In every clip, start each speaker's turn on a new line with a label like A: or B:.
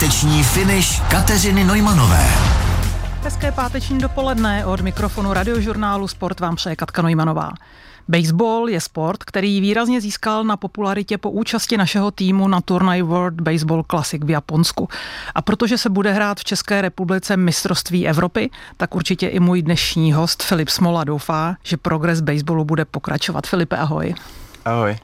A: Páteční finish Kateřiny Nojmanové.
B: Hezké páteční dopoledne od mikrofonu radiožurnálu Sport vám přeje Katka Nojmanová. Baseball je sport, který výrazně získal na popularitě po účasti našeho týmu na turnaj World Baseball Classic v Japonsku. A protože se bude hrát v České republice mistrovství Evropy, tak určitě i můj dnešní host Filip Smola doufá, že progres baseballu bude pokračovat. Filipe, ahoj.
C: Ahoj.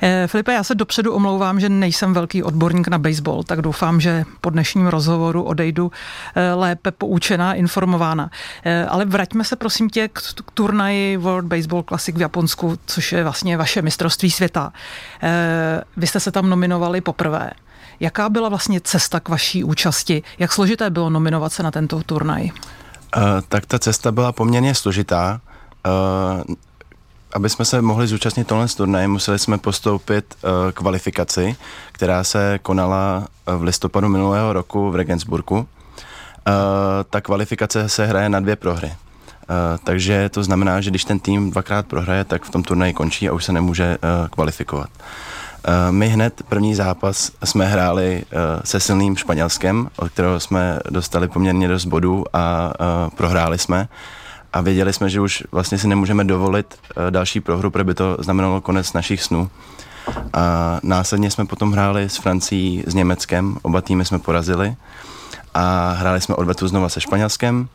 B: Eh, Filipe, já se dopředu omlouvám, že nejsem velký odborník na baseball, tak doufám, že po dnešním rozhovoru odejdu eh, lépe poučená, informována. Eh, ale vraťme se prosím tě k turnaji World Baseball Classic v Japonsku, což je vlastně vaše mistrovství světa. Vy jste se tam nominovali poprvé. Jaká byla vlastně cesta k vaší účasti? Jak složité bylo nominovat se na tento turnaj?
C: Uh, tak ta cesta byla poměrně složitá. Uh, aby jsme se mohli zúčastnit tohle turnaje, museli jsme postoupit uh, kvalifikaci, která se konala eh, v listopadu minulého roku v Regensburgu. Uh, ta kvalifikace se hraje na dvě prohry. Uh, takže to znamená, že když ten tým dvakrát prohraje, tak v tom turnaji končí a už se nemůže uh, kvalifikovat. Uh, my hned první zápas jsme hráli se silným Španělskem, od kterého jsme dostali poměrně dost bodů a prohráli jsme a věděli jsme, že už vlastně si nemůžeme dovolit uh, další prohru, protože by to znamenalo konec našich snů. A následně jsme potom hráli s Francií, s Německem, oba týmy jsme porazili a hráli jsme odvetu znova se Španělskem.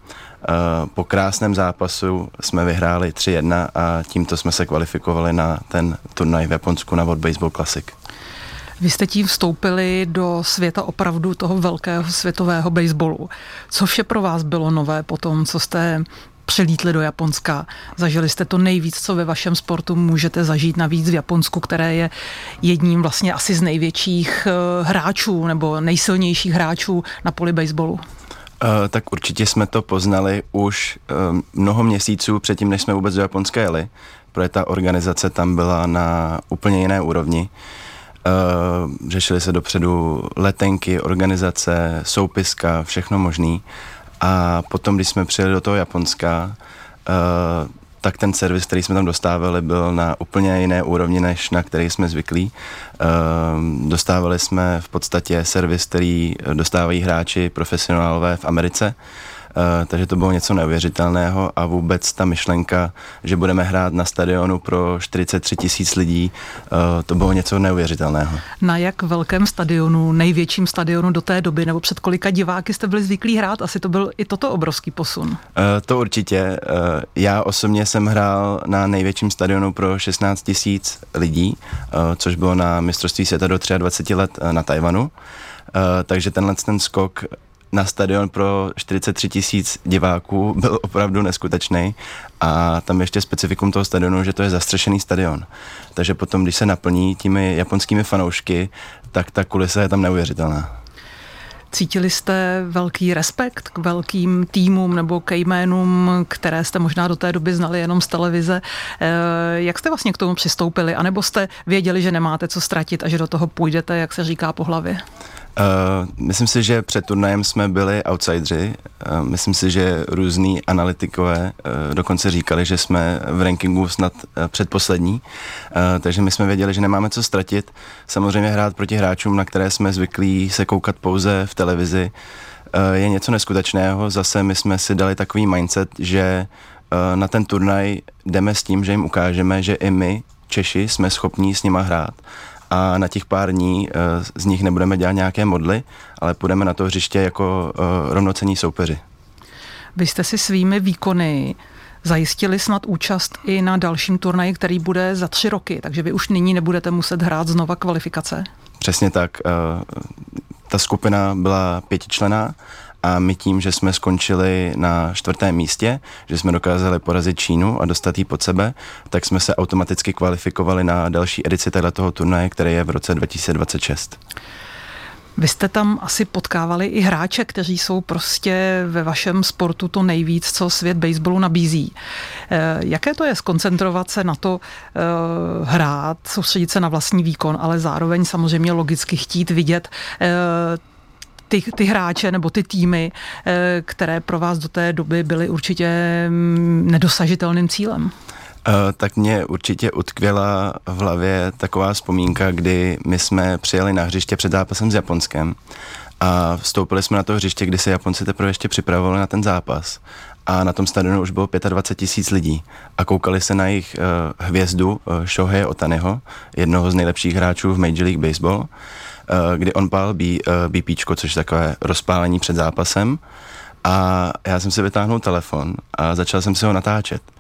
C: Uh, po krásném zápasu jsme vyhráli 3-1 a tímto jsme se kvalifikovali na ten turnaj v Japonsku na World Baseball Classic.
B: Vy jste tím vstoupili do světa opravdu toho velkého světového baseballu. Co vše pro vás bylo nové po tom, co jste přelítli do Japonska. Zažili jste to nejvíc, co ve vašem sportu můžete zažít navíc v Japonsku, které je jedním vlastně asi z největších eh, hráčů nebo nejsilnějších hráčů na poli baseballu.
C: Uh, tak určitě jsme to poznali už uh, mnoho měsíců předtím, než jsme vůbec do Japonska jeli, protože ta organizace tam byla na úplně jiné úrovni. Řešili se dopředu letenky, organizace, soupiska, všechno možný. A potom, když jsme přijeli do toho Japonska, uh, tak ten servis, který jsme tam dostávali, byl na úplně jiné úrovni, než na který jsme zvyklí. Uh, dostávali jsme v podstatě servis, který dostávají hráči profesionálové v Americe. Uh, takže to bylo něco neuvěřitelného a vůbec ta myšlenka, že budeme hrát na stadionu pro 43 tisíc lidí, uh, to bylo něco neuvěřitelného.
B: Na jak velkém stadionu, největším stadionu do té doby, nebo před kolika diváky jste byli zvyklí hrát? Asi to byl i toto obrovský posun. Uh,
C: to určitě. Já osobně jsem hrál na největším stadionu pro 16 tisíc lidí, což bylo na mistrovství světa do 23 let na Tajvanu. Takže tenhle ten skok na stadion pro 43 tisíc diváků byl opravdu neskutečný a tam ještě specifikum toho stadionu, že to je zastřešený stadion. Takže potom, když se naplní těmi japonskými fanoušky, tak ta kulisa je tam neuvěřitelná.
B: Cítili jste velký respekt k velkým týmům nebo ke jménům, které jste možná do té doby znali jenom z televize. Eh, jak jste vlastně k tomu přistoupili? A nebo jste věděli, že nemáte co ztratit a že do toho půjdete, jak se říká po hlavě?
C: Uh, myslím si, že před turnajem jsme byli outsidři. Uh, myslím si, že různí analytikové uh, dokonce říkali, že jsme v rankingu snad uh, předposlední. Uh, takže my jsme věděli, že nemáme co ztratit. Samozřejmě hrát proti hráčům, na které jsme zvyklí se koukat pouze v televizi, uh, je něco neskutečného. Zase my jsme si dali takový mindset, že uh, na ten turnaj jdeme s tím, že jim ukážeme, že i my, Češi, jsme schopní s nima hrát a na těch pár dní eh, z nich nebudeme dělat nějaké modly, ale půjdeme na to hřiště jako eh, rovnocení soupeři.
B: Vy jste si svými výkony zajistili snad účast i na dalším turnaji, který bude za tři roky, takže vy už nyní nebudete muset hrát znova kvalifikace.
C: Přesně tak. Eh, ta skupina byla pětičlená a my tím, že jsme skončili na čtvrtém místě, že jsme dokázali porazit Čínu a dostat ji pod sebe, tak jsme se automaticky kvalifikovali na další edici tohoto turnaje, který je v roce 2026.
B: Vy jste tam asi potkávali i hráče, kteří jsou prostě ve vašem sportu to nejvíc, co svět baseballu nabízí. Eh, jaké to je skoncentrovat se na to eh, hrát, soustředit se na vlastní výkon, ale zároveň samozřejmě logicky chtít vidět eh, ty, ty hráče nebo ty týmy, eh, které pro vás do té doby byly určitě mm, nedosažitelným cílem?
C: Uh, tak mě určitě utkvěla v hlavě taková vzpomínka, kdy my jsme přijeli na hřiště před zápasem s Japonskem A vstoupili jsme na to hřiště, kdy se Japonci teprve ještě připravovali na ten zápas a na tom stadionu už bylo 25 tisíc lidí a koukali se na jejich uh, hvězdu uh, Shohei Otaniho, jednoho z nejlepších hráčů v Major League Baseball, kdy on pál bí, uh, BPčko, což je takové rozpálení před zápasem a já jsem si vytáhnul telefon a začal jsem si ho natáčet.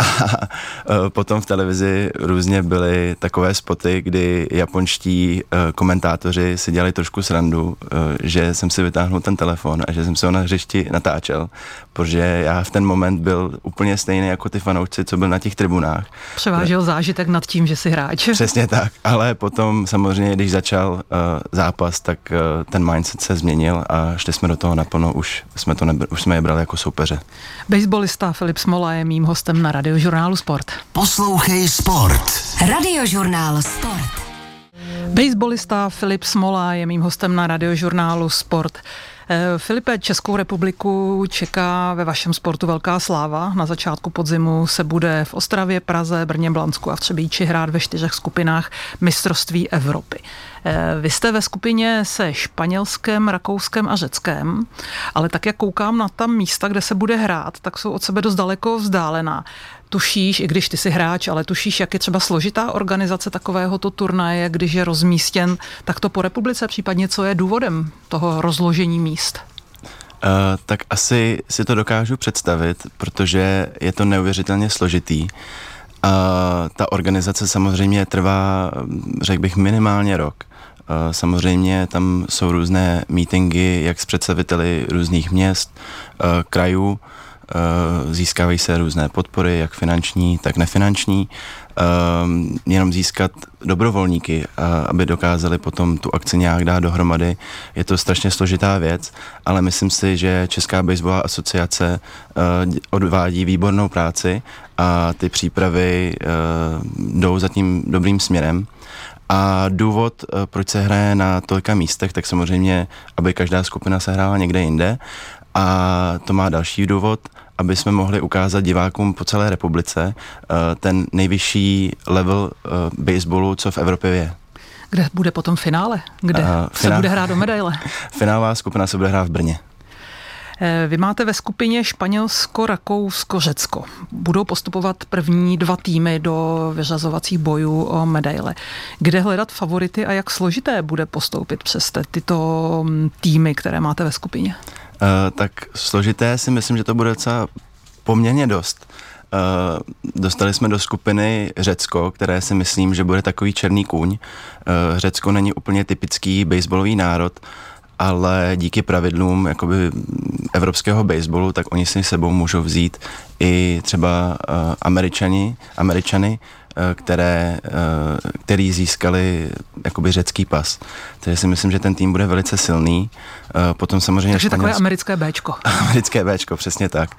C: A e, potom v televizi různě byly takové spoty, kdy japonští komentátoři si dělali trošku srandu, že jsem si vytáhnul ten telefon a že jsem se ho na hřišti natáčel, protože já v ten moment byl úplně stejný jako ty fanoušci, co byl na těch tribunách.
B: Převážel zážitek nad tím, že si hráč.
C: Přesně tak, ale potom samozřejmě, když začal uh, zápas, tak uh, ten mindset se změnil a šli jsme do toho naplno, už jsme, to nebr- už jsme je brali jako soupeře.
B: Baseballista Filip Smola je mým hostem na radiožurnálu Sport.
A: Poslouchej Sport.
D: Radiožurnál Sport.
B: Baseballista Filip Smola je mým hostem na radiožurnálu Sport. Eh, Filipe, Českou republiku čeká ve vašem sportu velká sláva. Na začátku podzimu se bude v Ostravě, Praze, Brně, Blansku a v Třebíči hrát ve čtyřech skupinách mistrovství Evropy. Eh, vy jste ve skupině se Španělskem, Rakouskem a Řeckem, ale tak jak koukám na tam místa, kde se bude hrát, tak jsou od sebe dost daleko vzdálená tušíš, i když ty jsi hráč, ale tušíš, jak je třeba složitá organizace takovéhoto turnaje, když je rozmístěn takto po republice, případně co je důvodem toho rozložení míst?
C: Uh, tak asi si to dokážu představit, protože je to neuvěřitelně složitý. A ta organizace samozřejmě trvá, řekl bych, minimálně rok. Uh, samozřejmě tam jsou různé meetingy, jak s představiteli různých měst, uh, krajů, Eh, získávají se různé podpory, jak finanční, tak nefinanční. Um, jenom získat dobrovolníky, uh, aby dokázali potom tu akci nějak dát dohromady. Je to strašně složitá věc, ale myslím si, že Česká baseballová asociace uh, odvádí výbornou práci a ty přípravy jdou za tím dobrým směrem. A důvod, proč se hraje na tolika místech, tak samozřejmě, aby každá skupina se hrála někde jinde. A to má další důvod, aby jsme mohli ukázat divákům po celé republice uh, ten nejvyšší level uh, baseballu, co v Evropě je.
B: Kde bude potom finále? Kde uh, se finál... bude hrát do medaile?
C: Finálová skupina se bude hrát v Brně.
B: Vy máte ve skupině Španělsko, Rakousko, Řecko. Budou postupovat první dva týmy do vyřazovacích bojů o medaile. Kde hledat favority a jak složité bude postoupit přes tyto mm, týmy, které máte ve skupině?
C: Uh, tak složité si myslím, že to bude docela poměrně dost. Uh, dostali jsme do skupiny Řecko, které si myslím, že bude takový černý kůň. Uh, Řecko není úplně typický baseballový národ, ale díky pravidlům jakoby evropského baseballu, tak oni si sebou můžou vzít i třeba uh, američani, američany, Eh, které, eh, který získali jakoby řecký pas. Takže si myslím, že ten tým bude velice silný. Eh, potom samozřejmě
B: Takže Španělsko... takové americké Bčko.
C: americké Bčko, přesně tak.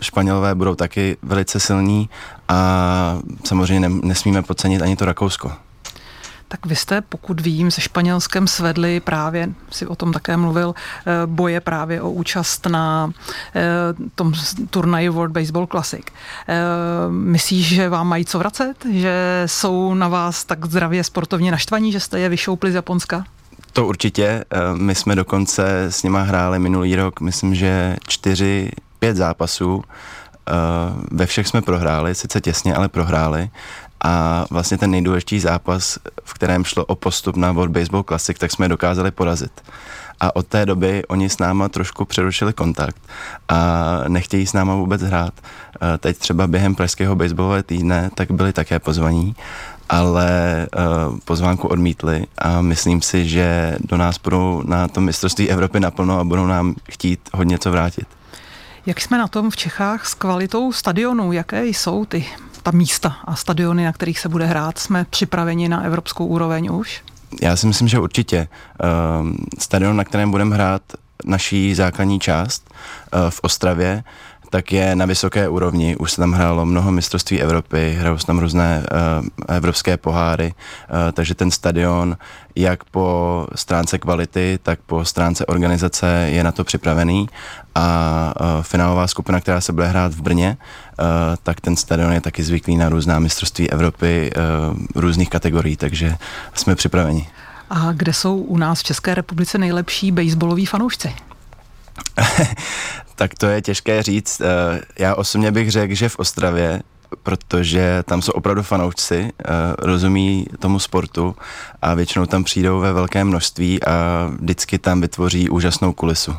C: Španělové budou taky velice silní a samozřejmě nesmíme podcenit ani to Rakousko.
B: Tak vy jste, pokud vím, se Španělskem svedli právě, si o tom také mluvil, eh, boje právě o účast na eh, tom turnaji World Baseball Classic. Eh, myslíš, že vám mají co vracet? Že jsou na vás tak zdravě sportovně naštvaní, že jste je vyšoupli z Japonska?
C: To určitě. My jsme dokonce s nima hráli minulý rok, myslím, že čtyři, pět zápasů. Ve všech jsme prohráli, sice těsně, ale prohráli a vlastně ten nejdůležitější zápas, v kterém šlo o postup na World Baseball Classic, tak jsme je dokázali porazit. A od té doby oni s náma trošku přerušili kontakt a nechtějí s náma vůbec hrát. Teď třeba během pražského baseballového týdne tak byli také pozvaní, ale uh, pozvánku odmítli a myslím si, že do nás budou na tom mistrovství Evropy naplno a budou nám chtít hodně co vrátit.
B: Jak jsme na tom v Čechách s kvalitou stadionů? Jaké jsou ty ta místa a stadiony, na kterých se bude hrát, jsme připraveni na evropskou úroveň už?
C: Já si myslím, že určitě. Uh, stadion, na kterém budeme hrát naší základní část uh, v Ostravě, tak je na vysoké úrovni. Už se tam hrálo mnoho mistrovství Evropy, hrajou se tam různé uh, evropské poháry, uh, takže ten stadion jak po stránce kvality, tak po stránce organizace je na to připravený a uh, finálová skupina, která se bude hrát v Brně, uh, tak ten stadion je taky zvyklý na různá mistrovství Evropy uh, různých kategorií, takže jsme připraveni.
B: A kde jsou u nás v České republice nejlepší baseballoví fanoušci?
C: tak to je těžké říct. Eh, já osobně bych řekl, že v Ostravě protože tam jsou opravdu fanoušci, eh, rozumí tomu sportu a většinou tam přijdou ve velkém množství a vždycky tam vytvoří úžasnou kulisu.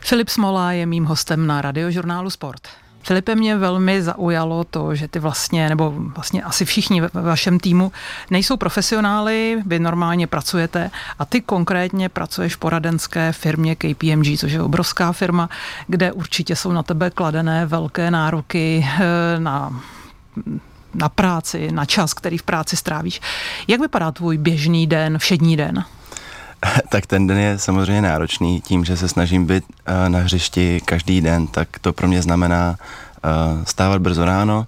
B: Filip Smola je mým hostem na radiožurnálu Sport. Filipe, mě velmi zaujalo to, že ty vlastně, nebo vlastně asi všichni ve vašem týmu nejsou profesionály, vy normálně pracujete a ty konkrétně pracuješ v poradenské firmě KPMG, což je obrovská firma, kde určitě jsou na tebe kladené velké nároky eh, na na práci, na čas, který v práci strávíš. Jak vypadá tvůj běžný den, všední den?
C: tak ten den je samozřejmě náročný. Tím, že se snažím být uh, na hřišti každý den, tak to pro mě znamená uh, stávat brzo ráno,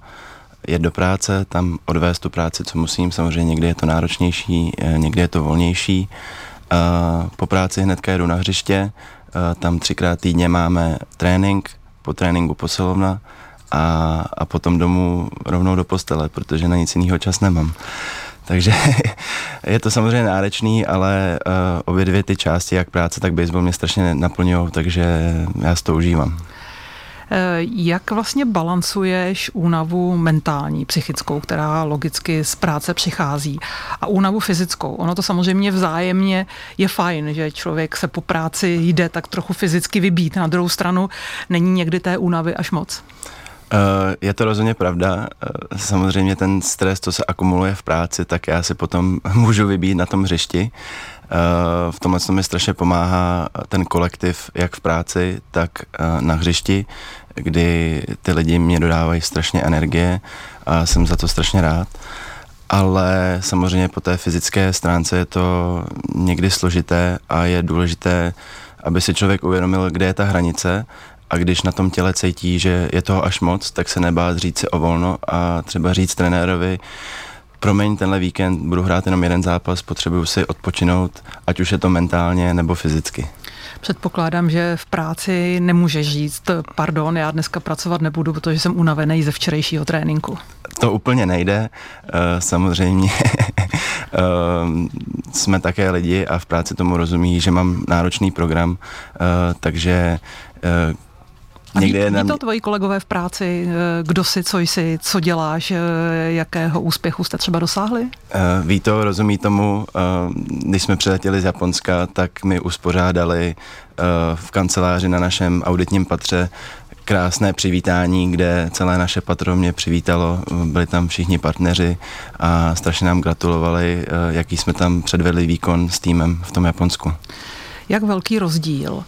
C: jet do práce, tam odvést tu práci, co musím. Samozřejmě někdy je to náročnější, uh, někdy je to volnější. Po práci hnedka jedu na hřiště, tam třikrát týdně máme trénink, po tréninku posilovna a, a potom domů rovnou do postele, protože na nic jiného čas nemám. Takže je to samozřejmě náročný, ale uh, obě dvě ty části, jak práce, tak baseball mě strašně naplňují, takže já si to užívám.
B: Eh, jak vlastně balancuješ únavu mentální, psychickou, která logicky z práce přichází, a únavu fyzickou? Ono to samozřejmě vzájemně je fajn, že člověk se po práci jde tak trochu fyzicky vybít. Na druhou stranu není někdy té únavy až moc.
C: Uh, je to rozhodně pravda. Uh, samozřejmě ten stres, co se akumuluje v práci, tak já si potom můžu vybít na tom hřišti. Uh, v tomhle mi strašně pomáhá ten kolektiv, jak v práci, tak na hřišti, kdy ty lidi mě dodávají strašně energie a jsem za to strašně rád. Ale samozřejmě po té fyzické stránce je to někdy složité a je důležité, aby si člověk uvědomil, kde je ta hranice a když na tom těle cítí, že je toho až moc, tak se nebát říct si o volno a třeba říct trenérovi, promiň, tenhle víkend budu hrát jenom jeden zápas, potřebuju si odpočinout, ať už je to mentálně nebo fyzicky.
B: Předpokládám, že v práci nemůžeš říct, pardon, já dneska pracovat nebudu, protože jsem unavený ze včerejšího tréninku.
C: To úplně nejde. Eh, samozřejmě eh, jsme také lidi a v práci tomu rozumí, že mám náročný program, eh, takže
B: a Někde ví, ví to tvoji kolegové v práci, eh, kdo jsi, co jsi, co děláš, eh, jakého úspěchu jste třeba dosáhli?
C: Uh, ví to, rozumí tomu. Uh, když jsme přiletěli z Japonska, tak mi uspořádali uh, v kanceláři na našem auditním patře krásné přivítání, kde celé naše patro mě přivítalo, byli tam všichni partneři a strašně nám gratulovali, jaký jsme tam předvedli výkon s týmem v tom Japonsku.
B: Jak velký rozdíl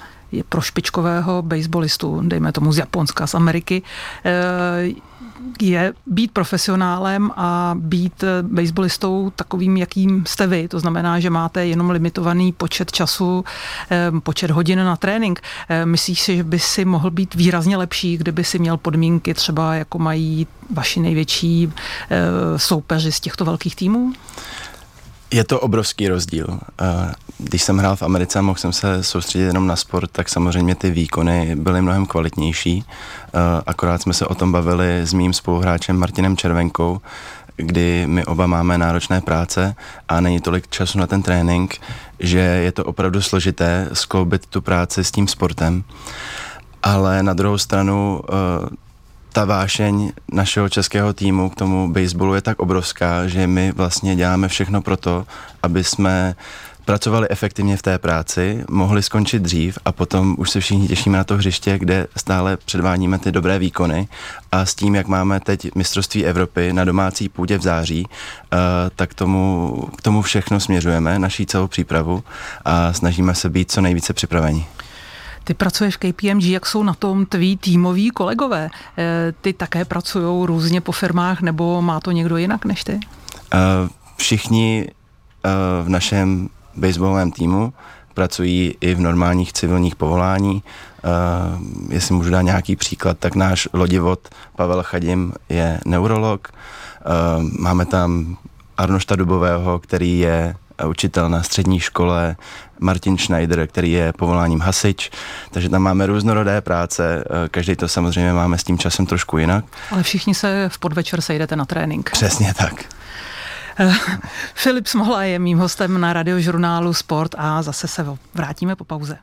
B: pro špičkového baseballistu, dejme tomu z Japonska, z Ameriky, eh, je být profesionálem a být eh, baseballistou takovým, jakým jste vy. To znamená, že máte jenom limitovaný počet času, eh, počet hodin na trénink. Myslíš si, že by si mohl být výrazně lepší, kdyby si měl podmínky třeba, jako mají vaši největší soupeři z těchto velkých týmů?
C: Je to obrovský rozdíl. Když jsem hrál v Americe a mohl jsem se soustředit jenom na sport, tak samozřejmě ty výkony byly mnohem kvalitnější. Akorát jsme se o tom bavili s mým spoluhráčem Martinem Červenkou, kdy my oba máme náročné práce a není tolik času na ten trénink, že je to opravdu složité skloubit tu práci s tím sportem. Ale na druhou stranu ta vášeň našeho českého týmu k tomu baseballu je tak obrovská, že my vlastně děláme všechno pro to, aby jsme pracovali efektivně v té práci, mohli skončit dřív a potom už se všichni těšíme na to hřiště, kde stále předvádíme ty dobré výkony a s tím, jak máme teď mistrovství Evropy na domácí půdě v září, uh, tak tomu, k tomu všechno směřujeme, naší celou přípravu a snažíme se být co nejvíce připraveni.
B: Ty pracuješ v KPMG, jak jsou na tom tví týmoví kolegové? Eh, ty také pracují různě po firmách, nebo má to někdo jinak než ty? Uh,
C: všichni v našem baseballovém týmu pracují i v normálních civilních povolání. Uh, jestli můžu dát nějaký příklad, tak náš lodivod Pavel Chadim je neurolog. Uh, máme tam Arnošta Dubového, který je učitel na střední škole, Martin Schneider, který je povoláním hasič, takže tam máme různorodé práce, eh, každý to samozřejmě máme s tím časem trošku jinak.
B: Ale všichni se v podvečer sejdete na trénink.
C: Přesně tak.
B: Filip Smohla je mým hostem na radiožurnálu Sport a zase se vrátíme po pauze.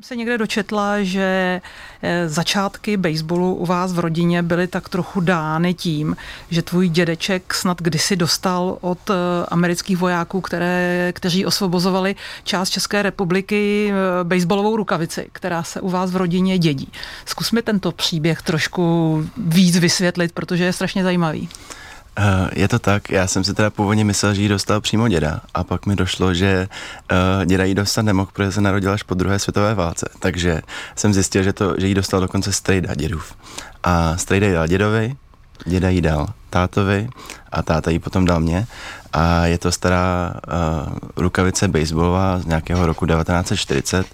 B: Se někde dočetla, že eh, začátky baseballu u vás v rodině byly tak trochu dány tím, že tvůj dědeček snad kdysi dostal od eh, amerických vojáků, které, kteří osvobozovali část České republiky, eh, baseballovou rukavici, která se u vás v rodině dědí. Zkus mi tento příběh trošku víc vysvětlit, protože je strašně zajímavý.
C: Uh, je to tak, já jsem si teda původně myslel, že ji dostal přímo děda a pak mi došlo, že uh, děda ji dostat nemohl, protože se narodil až po druhé světové válce, takže jsem zjistil, že, to, že ji dostal dokonce strejda dědův. A strejda dal dědovi, děda ji dal tátovi a táta ji potom dal mě a je to stará uh, rukavice baseballová z nějakého roku 1940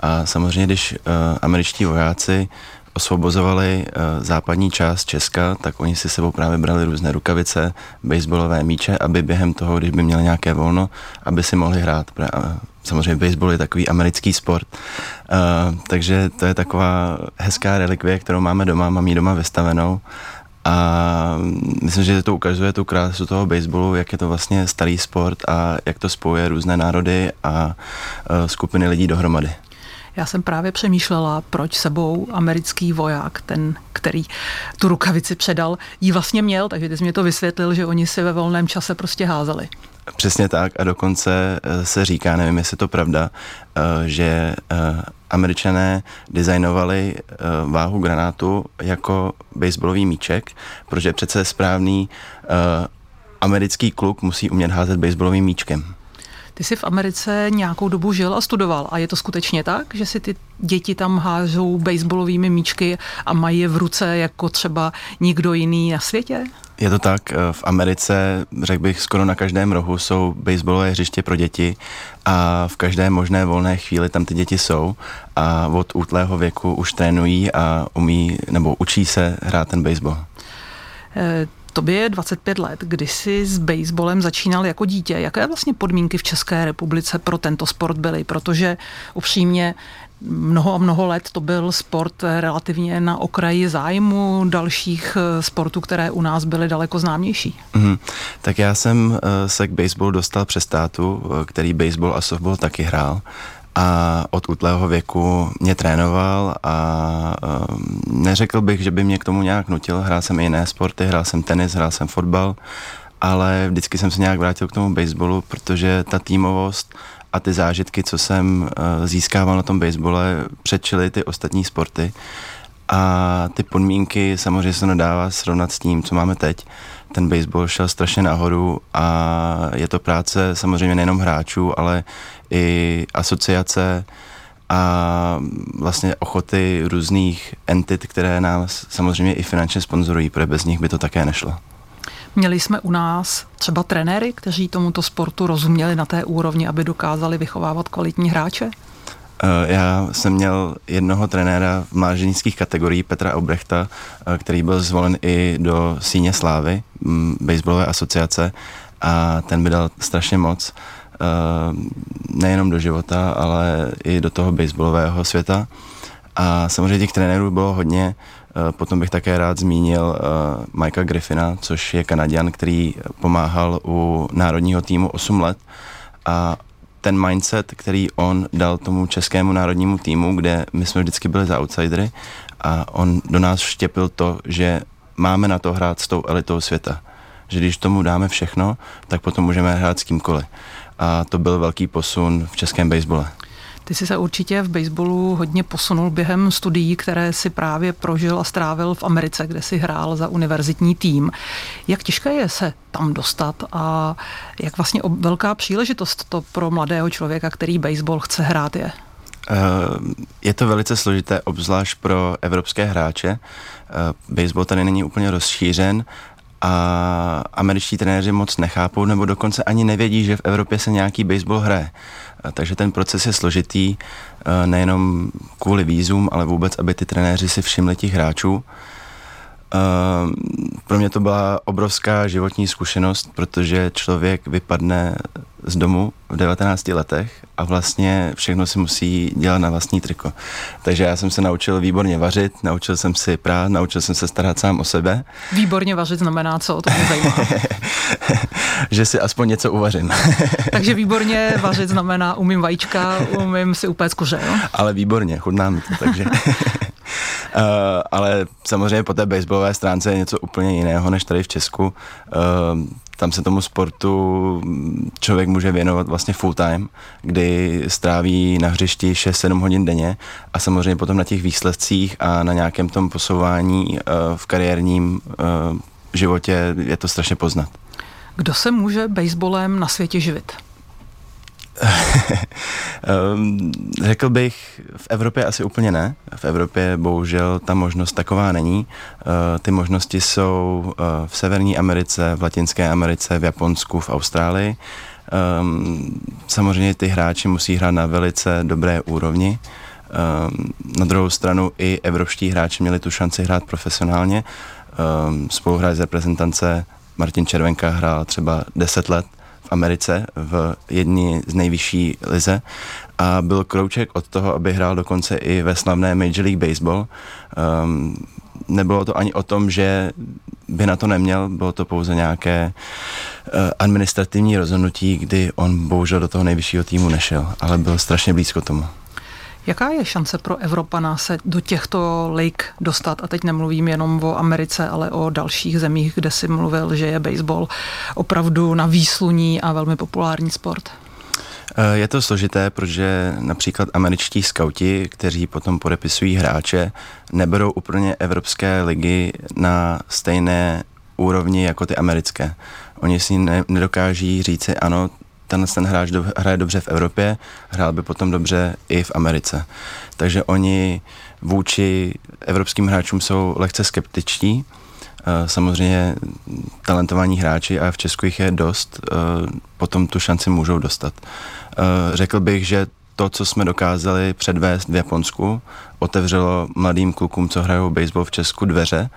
C: a samozřejmě, když uh, američtí vojáci osvobozovali uh, západní část Česka, tak oni si sebou právě brali různé rukavice, baseballové míče, aby během toho, když by měli nějaké volno, aby si mohli hrát. Samozřejmě baseball je takový americký sport, uh, takže to je taková hezká relikvie, kterou máme doma, mám ji doma vystavenou a myslím, že to ukazuje tu krásu toho baseballu, jak je to vlastně starý sport a jak to spojuje různé národy a uh, skupiny lidí dohromady.
B: Já jsem právě přemýšlela, proč sebou americký voják, ten, který tu rukavici předal, ji vlastně měl, takže ty jsi mě to vysvětlil, že oni si ve volném čase prostě házeli.
C: Přesně tak a dokonce eh, se říká, nevím, jestli to pravda, eh, že eh, američané designovali váhu granátu jako baseballový míček, protože přece správný americký kluk musí umět házet baseballovým míčkem.
B: Ty jsi v Americe nějakou dobu žil a studoval a je to skutečně tak, že si ty děti tam hážou baseballovými míčky a mají je v ruce jako třeba nikdo jiný na světě?
C: Je to tak, eh, v Americe, řekl bych, skoro na každém rohu jsou baseballové hřiště pro děti a v každé možné volné chvíli tam ty děti jsou a od útlého věku už trénují a umí nebo učí se hrát ten baseball.
B: Tobě je 25 let, kdy jsi s baseballem začínal jako dítě. Jaké vlastně podmínky v České republice pro tento sport byly? Protože upřímně mnoho a mnoho let to byl sport relativně na okraji zájmu dalších eh, sportů, které u nás byly daleko známější. Mm,
C: tak já jsem eh, se k baseballu dostal přes tátu, eh, který baseball a softball taky hrál a od útlého věku mě trénoval a um, neřekl bych, že by mě k tomu nějak nutil. Hrál jsem i jiné sporty, hrál jsem tenis, hrál jsem fotbal, ale vždycky jsem se nějak vrátil k tomu baseballu, protože ta týmovost a ty zážitky, co jsem uh, získával na tom basebole, předčily ty ostatní sporty a ty podmínky samozřejmě se nedává srovnat s tím, co máme teď. Ten baseball šel strašně nahoru a je to práce samozřejmě nejenom hráčů, ale i asociace a vlastně ochoty různých entit, které nás samozřejmě i finančně sponzorují, protože bez nich by to také nešlo.
B: Měli jsme u nás třeba trenéry, kteří tomuto sportu rozuměli na té úrovni, aby dokázali vychovávat kvalitní hráče?
C: Eh, já jsem měl jednoho trenéra v mládežnických kategorií, Petra Obrechta, eh, který byl zvolen i do síně slávy, mm, baseballové asociace a ten by dal strašně moc nejenom do života, ale i do toho baseballového světa. A samozřejmě těch trenérů bylo hodně. Potom bych také rád zmínil Mikea Griffina, což je Kanaděn, který pomáhal u národního týmu 8 let a ten mindset, který on dal tomu českému národnímu týmu, kde my jsme vždycky byli za outsidery a on do nás štěpil to, že máme na to hrát s tou elitou světa. Že když tomu dáme všechno, tak potom můžeme hrát s kýmkoliv. A to byl velký posun v českém basebole.
B: Ty jsi se určitě v baseballu hodně posunul během studií, které si právě prožil a strávil v Americe, kde si hrál za univerzitní tým. Jak těžké je se tam dostat a jak vlastně velká příležitost to pro mladého člověka, který baseball chce hrát je?
C: Eh, je to velice složité, obzvlášť pro evropské hráče. Eh, baseball tady není úplně rozšířen a američtí trenéři moc nechápou nebo dokonce ani nevědí, že v Evropě se nějaký baseball hraje. Takže ten proces je složitý nejenom kvůli výzum, ale vůbec, aby ty trenéři si všimli těch hráčů. Uh, pro mě to byla obrovská životní zkušenost, protože člověk vypadne z domu v 19 letech a vlastně všechno si musí dělat na vlastní triko. Takže já jsem se naučil výborně vařit, naučil jsem si prát, naučil jsem se starat sám o sebe.
B: Výborně vařit znamená co? To mě zajímá.
C: že si aspoň něco uvařím.
B: Takže výborně vařit znamená umím vajíčka, umím si upéct kuře, jo?
C: Ale výborně, chudná mi to, takže... Uh, ale samozřejmě po té baseballové stránce je něco úplně jiného než tady v Česku. Uh, tam se tomu sportu člověk může věnovat vlastně full time, kdy stráví na hřišti 6-7 hodin denně a samozřejmě potom na těch výsledcích a na nějakém tom posouvání uh, v kariérním životě je to strašně poznat.
B: Kdo se může baseballem na světě živit?
C: Um, řekl bych, v Evropě asi úplně ne. V Evropě bohužel ta možnost taková není. Uh, ty možnosti jsou uh, v Severní Americe, v Latinské Americe, v Japonsku, v Austrálii. Samozřejmě ty hráči musí hrát na velice dobré úrovni. Na druhou stranu i evropští hráči měli tu šanci hrát profesionálně. Spoluhráč z reprezentance Martin Červenka hrál třeba 10 let Americe v jedné z nejvyšší lize a byl krouček od toho, aby hrál dokonce i ve slavné Major League Baseball. Um, nebylo to ani o tom, že by na to neměl, bylo to pouze nějaké uh, administrativní rozhodnutí, kdy on bohužel do toho nejvyššího týmu nešel, ale byl strašně blízko tomu.
B: Jaká je šance pro Evropana se do těchto lake dostat? A teď nemluvím jenom o Americe, ale o dalších zemích, kde si mluvil, že je baseball opravdu na výsluní a velmi populární sport.
C: Eh, je to složité, protože například američtí skauti, kteří potom podepisují hráče, neberou úplně evropské ligy na stejné úrovni jako ty americké. Oni si ne, nedokáží říci, ano, tenhle ten hráč do, hraje dobře v Evropě, hrál by potom dobře i v Americe. Takže oni vůči evropským hráčům jsou lehce skeptičtí. Eh, samozřejmě talentovaní hráči, a v Česku jich je dost, eh, potom tu šanci můžou dostat. Eh, řekl bych, že to, co jsme dokázali předvést v Japonsku, otevřelo mladým klukům, co hrajou baseball v Česku, dveře,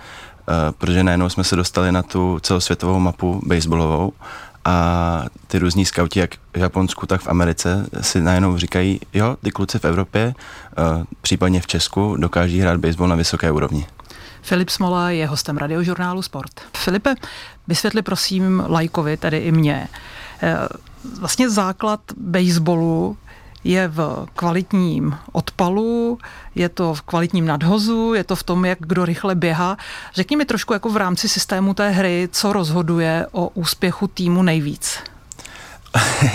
C: protože najednou jsme se dostali na tu celosvětovou mapu baseballovou a ty různí skauti, jak v Japonsku, tak v Americe, si najednou říkají, jo, ty kluci v Evropě, uh, případně v Česku, dokáží hrát baseball na vysoké úrovni.
B: Filip Smola je hostem radiožurnálu Sport. Filipe, vysvětli prosím lajkovi, tedy i mě, eh, vlastně základ baseballu je v kvalitním odpalu, je to v kvalitním nadhozu, je to v tom, jak kdo rychle běhá. Řekni mi trošku jako v rámci systému té hry, co rozhoduje o úspěchu týmu nejvíc.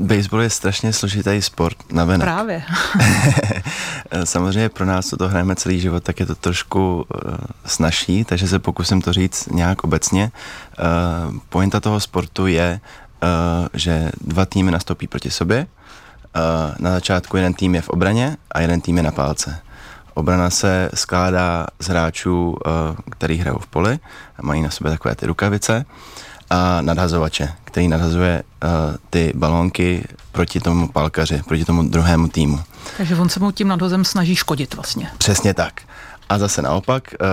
C: Baseball je strašně složitý sport na venek.
B: Právě.
C: Samozřejmě pro nás, co to hrajeme celý život, tak je to trošku uh, snažší, takže se pokusím to říct nějak obecně. Uh, pointa toho sportu je, uh, že dva týmy nastoupí proti sobě, Eh, na začátku jeden tým je v obraně a jeden tým je na pálce. Obrana se skládá z hráčů, eh, který hrajou v poli, mají na sobě takové ty rukavice a nadhazovače, který nadhazuje uh, ty balónky proti tomu palkaři, proti tomu druhému týmu.
B: Takže on se mu tím nadhozem snaží škodit vlastně.
C: Přesně tak. A zase naopak, uh,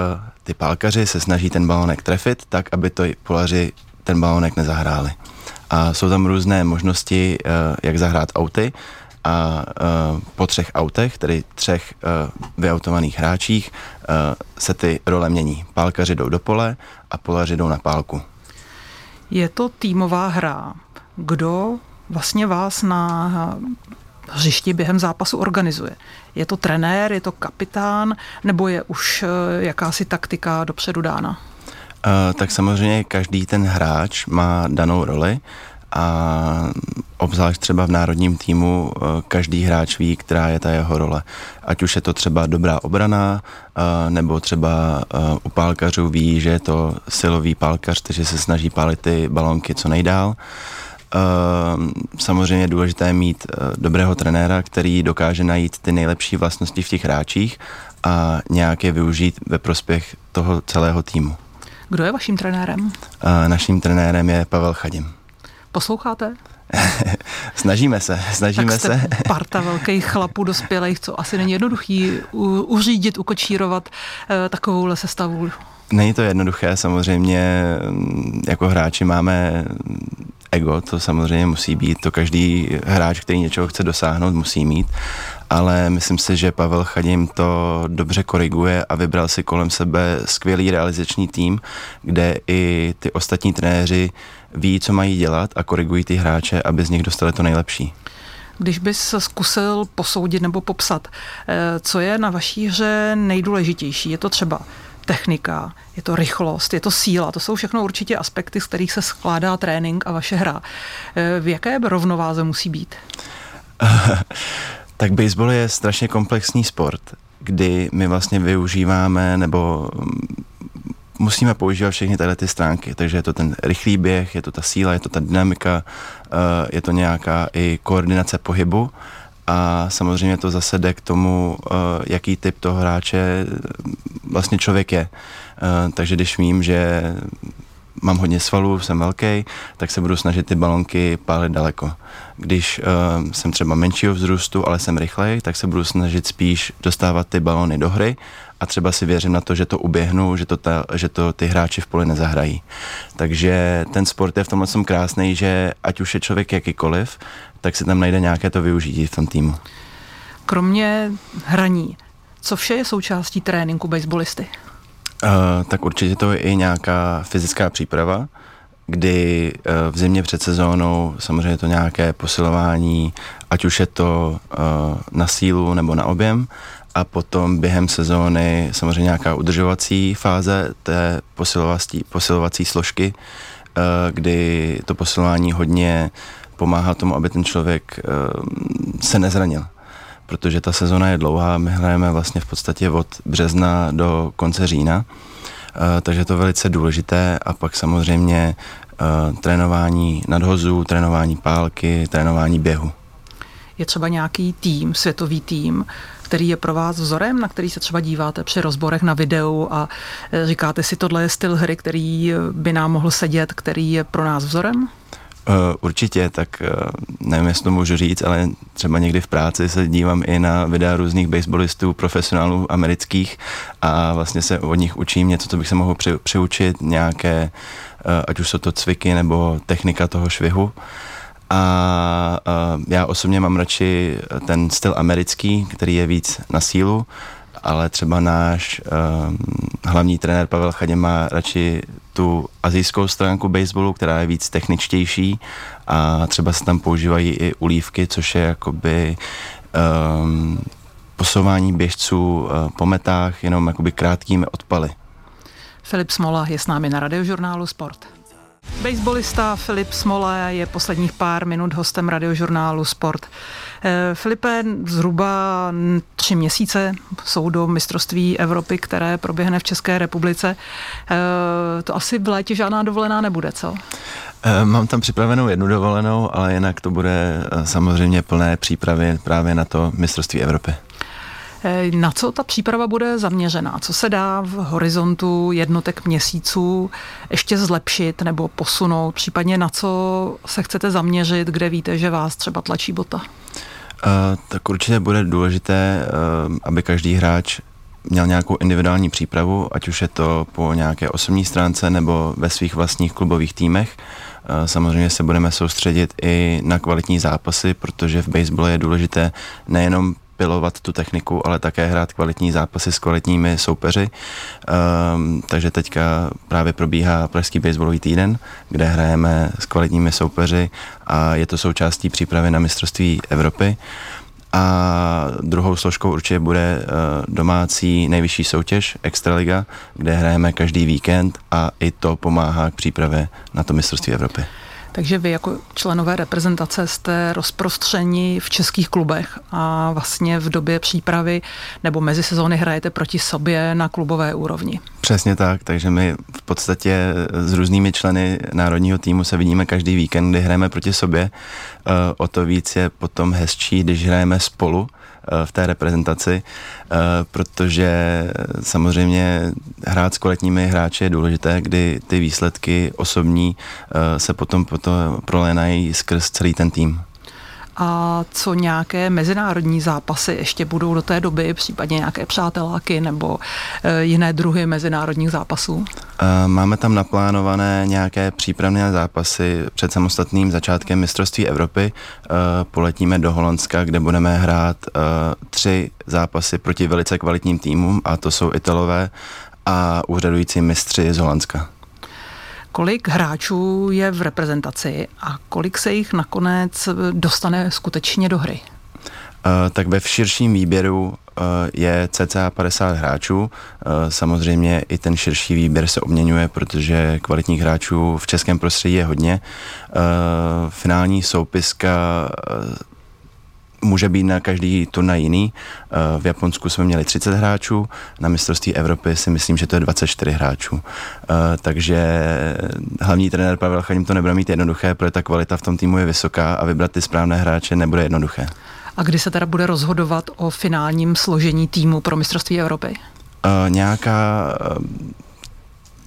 C: ty pálkaři se snaží ten balónek trefit tak, aby to polaři ten balónek nezahráli a jsou tam různé možnosti, eh, jak zahrát auty a eh, po třech autech, tedy třech eh, vyautovaných hráčích, se ty role mění. Pálkaři jdou do pole a polaři jdou na pálku.
B: Je to týmová hra. Kdo vlastně vás na hřišti během zápasu organizuje? Je to trenér, je to kapitán, nebo je už jakási taktika dopředu dána?
C: Uh, tak samozřejmě každý ten hráč má danou roli a obzvlášť třeba v národním týmu uh, každý hráč ví, která je ta jeho role. Ať už je to třeba dobrá obrana, uh, nebo třeba u pálkařů ví, že je to silový pálkař, takže se snaží pálit ty balonky co nejdál. Samozřejmě je důležité mít dobrého trenéra, který dokáže najít ty nejlepší vlastnosti v těch hráčích a nějak je využít ve prospěch toho celého týmu.
B: Kdo je vaším trenérem?
C: Naším trenérem je Pavel Chadim.
B: Posloucháte?
C: snažíme se, snažíme
B: tak jste
C: se.
B: parta velkých chlapů dospělých, co asi není jednoduchý u, uřídit, ukočírovat uh, takovouhle sestavu.
C: Není to jednoduché, samozřejmě mm, jako hráči máme ego, to samozřejmě musí být, to každý hráč, který něčeho chce dosáhnout, musí mít, ale myslím si, že Pavel Chadim to dobře koriguje a vybral si kolem sebe skvělý realizační tým, kde i ty ostatní trenéři ví, co mají dělat a korigují ty hráče, aby z nich dostali to nejlepší.
B: Když bys zkusil posoudit nebo popsat, eh, co je na vaší hře nejdůležitější, je to třeba technika, je to rychlost, je to síla. To jsou všechno určitě aspekty, z kterých se skládá trénink a vaše hra. Eh, v jaké rovnováze musí být?
C: tak baseball je strašně komplexní sport, kdy my vlastně využíváme nebo mm, musíme používat všechny tyhle ty stránky. Takže je to ten rychlý běh, je to ta síla, je to ta dynamika, eh, je to nějaká i koordinace pohybu a samozřejmě to zase jde k tomu, uh, jaký typ toho hráče vlastně člověk je. Uh, takže když vím, že mám hodně svalů, jsem velký, tak se budu snažit ty balonky pálit daleko. Když jsem třeba menšího vzrůstu, ale jsem rychlej, tak se budu snažit spíš dostávat ty balony do hry a třeba si věřím na to, že to uběhnu, že to, ta, že to ty hráči v poli nezahrají. Takže ten sport je v tomhle tom krásný, že ať už je člověk jakýkoliv, tak se tam najde nějaké to využití v tom týmu.
B: Kromě hraní, co vše je součástí tréninku baseballisty?
C: Uh, tak určitě to je i nějaká fyzická příprava, kdy uh, v zimě před sezónou samozřejmě to nějaké posilování, ať už je to uh, na sílu nebo na objem, a potom během sezóny samozřejmě nějaká udržovací fáze té posilovací, posilovací složky, kdy to posilování hodně pomáhá tomu, aby ten člověk se nezranil protože ta sezona je dlouhá, my hrajeme vlastně v podstatě od března do konce října, eh, takže to velice důležité a pak samozřejmě eh, trénování nadhozů, trénování pálky, trénování běhu.
B: Je třeba nějaký tým, světový tým, který je pro vás vzorem, na který se třeba díváte při rozborech na videu a eh, říkáte si, tohle je styl hry, který by nám mohl sedět, který je pro nás vzorem?
C: Uh, určitě, tak uh, nevím, jestli to můžu říct, ale třeba někdy v práci se dívám i na videa různých baseballistů, profesionálů amerických a vlastně se od nich učím něco, co bych se mohl při, přiučit, nějaké, uh, ať už jsou to cviky nebo technika toho švihu. A já osobně mám radši ten styl americký, který je víc na sílu, ale třeba náš uh, hlavní trenér Pavel Chadě má radši tu azijskou stránku baseballu, která je víc techničtější a třeba se tam používají i ulívky, což je jakoby um, posouvání běžců uh, po metách jenom jakoby krátkými odpaly.
B: Filip Smola je s námi na radiožurnálu Sport. Baseballista Filip Smola je posledních pár minut hostem radiožurnálu Sport. Eh, Filipe, zhruba tři měsíce jsou do mistrovství Evropy, které proběhne v České republice. Eh, to asi v létě žádná dovolená nebude, co?
C: Eh, mám tam připravenou jednu dovolenou, ale jinak to bude samozřejmě plné přípravy právě na to mistrovství Evropy.
B: Na co ta příprava bude zaměřená? Co se dá v horizontu jednotek měsíců ještě zlepšit nebo posunout? Případně na co se chcete zaměřit, kde víte, že vás třeba tlačí bota? Uh,
C: tak určitě bude důležité, uh, aby každý hráč měl nějakou individuální přípravu, ať už je to po nějaké osobní stránce nebo ve svých vlastních klubových týmech. Samozřejmě se budeme soustředit i na kvalitní zápasy, protože v baseballu je důležité nejenom pilovat tu techniku, ale také hrát kvalitní zápasy s kvalitními soupeři. Um, takže teďka právě probíhá Pražský baseballový týden, kde hrajeme s kvalitními soupeři a je to součástí přípravy na mistrovství Evropy. A druhou složkou určitě bude uh, domácí nejvyšší soutěž Extraliga, kde hrajeme každý víkend a i to pomáhá k přípravě na to mistrovství Evropy.
B: Takže vy jako členové reprezentace jste rozprostřeni v českých klubech a vlastně v době přípravy nebo mezi sezóny hrajete proti sobě na klubové úrovni.
C: Přesně tak, takže my v podstatě s různými členy národního týmu se vidíme každý víkend, kdy hrajeme proti sobě. O to víc je potom hezčí, když hrajeme spolu v té reprezentaci, protože samozřejmě hrát s kvalitními hráči je důležité, kdy ty výsledky osobní se potom, potom prolénají skrz celý ten tým
B: a co nějaké mezinárodní zápasy ještě budou do té doby, případně nějaké přáteláky nebo e, jiné druhy mezinárodních zápasů?
C: E, máme tam naplánované nějaké přípravné zápasy před samostatným začátkem mistrovství Evropy. E, poletíme do Holandska, kde budeme hrát tři zápasy proti velice kvalitním týmům a to jsou Italové a úřadující mistři z Holandska.
B: Kolik hráčů je v reprezentaci a kolik se jich nakonec dostane skutečně do hry?
C: Uh, tak ve širším výběru uh, je cca 50 hráčů. Samozřejmě i ten širší výběr se obměňuje, protože kvalitních hráčů v českém prostředí je hodně. Finální soupiska může být na každý turnaj jiný. Eh, v Japonsku jsme měli 30 hráčů, na mistrovství Evropy si myslím, že to je 24 hráčů. Eh, takže hlavní trenér Pavel Chaním to nebude mít jednoduché, protože ta kvalita v tom týmu je vysoká a vybrat ty správné hráče nebude jednoduché.
B: A kdy se teda bude rozhodovat o finálním složení týmu pro mistrovství Evropy?
C: Uh, nějaká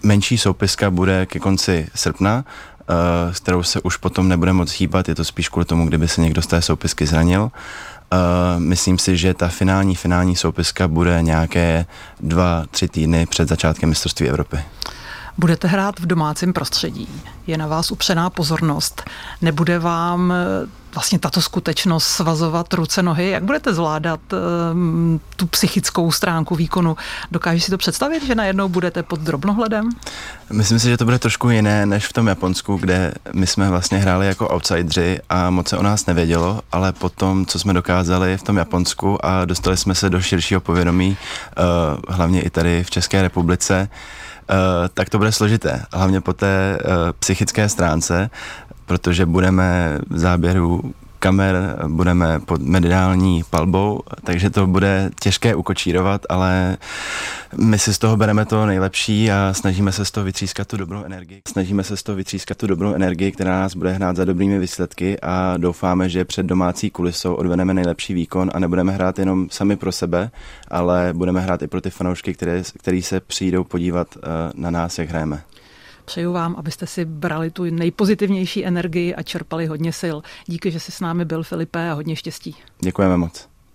C: menší soupiska bude ke konci srpna Eh, s kterou se už potom nebude moc hýbat, je to spíš kvůli tomu, kdyby se někdo z té soupisky zranil. Uh, myslím si, že ta finální, finální soupiska bude nějaké dva, tři týdny před začátkem mistrovství Evropy.
B: Budete hrát v domácím prostředí. Je na vás upřená pozornost. Nebude vám eh, vlastně tato skutečnost svazovat ruce, nohy? Jak budete zvládat um, tu psychickou stránku výkonu? Dokážeš si to představit, že najednou budete pod drobnohledem?
C: Myslím si, že to bude trošku jiné než v tom Japonsku, kde my jsme vlastně hráli jako outsidři a moc se o nás nevědělo, ale potom, co jsme dokázali v tom Japonsku a dostali jsme se do širšího povědomí, uh, hlavně i tady v České republice, tak to bude složité, hlavně po té uh, psychické stránce, protože budeme v záběru kamer, budeme pod mediální palbou, takže to bude těžké ukočírovat, ale my si z toho bereme to nejlepší a snažíme se z toho vytřískat tu dobrou energii. Snažíme se z toho vytřískat tu dobrou energii, která nás bude hrát za dobrými výsledky a doufáme, že před domácí kulisou odvedeme nejlepší výkon a nebudeme hrát jenom sami pro sebe, ale budeme hrát i pro ty fanoušky, které, který se přijdou podívat eh, na nás, jak hrajeme.
B: Přeju vám, abyste si brali tu nejpozitivnější energii a čerpali hodně sil. Díky, že jsi s námi byl, Filipe, a hodně štěstí.
C: Děkujeme moc.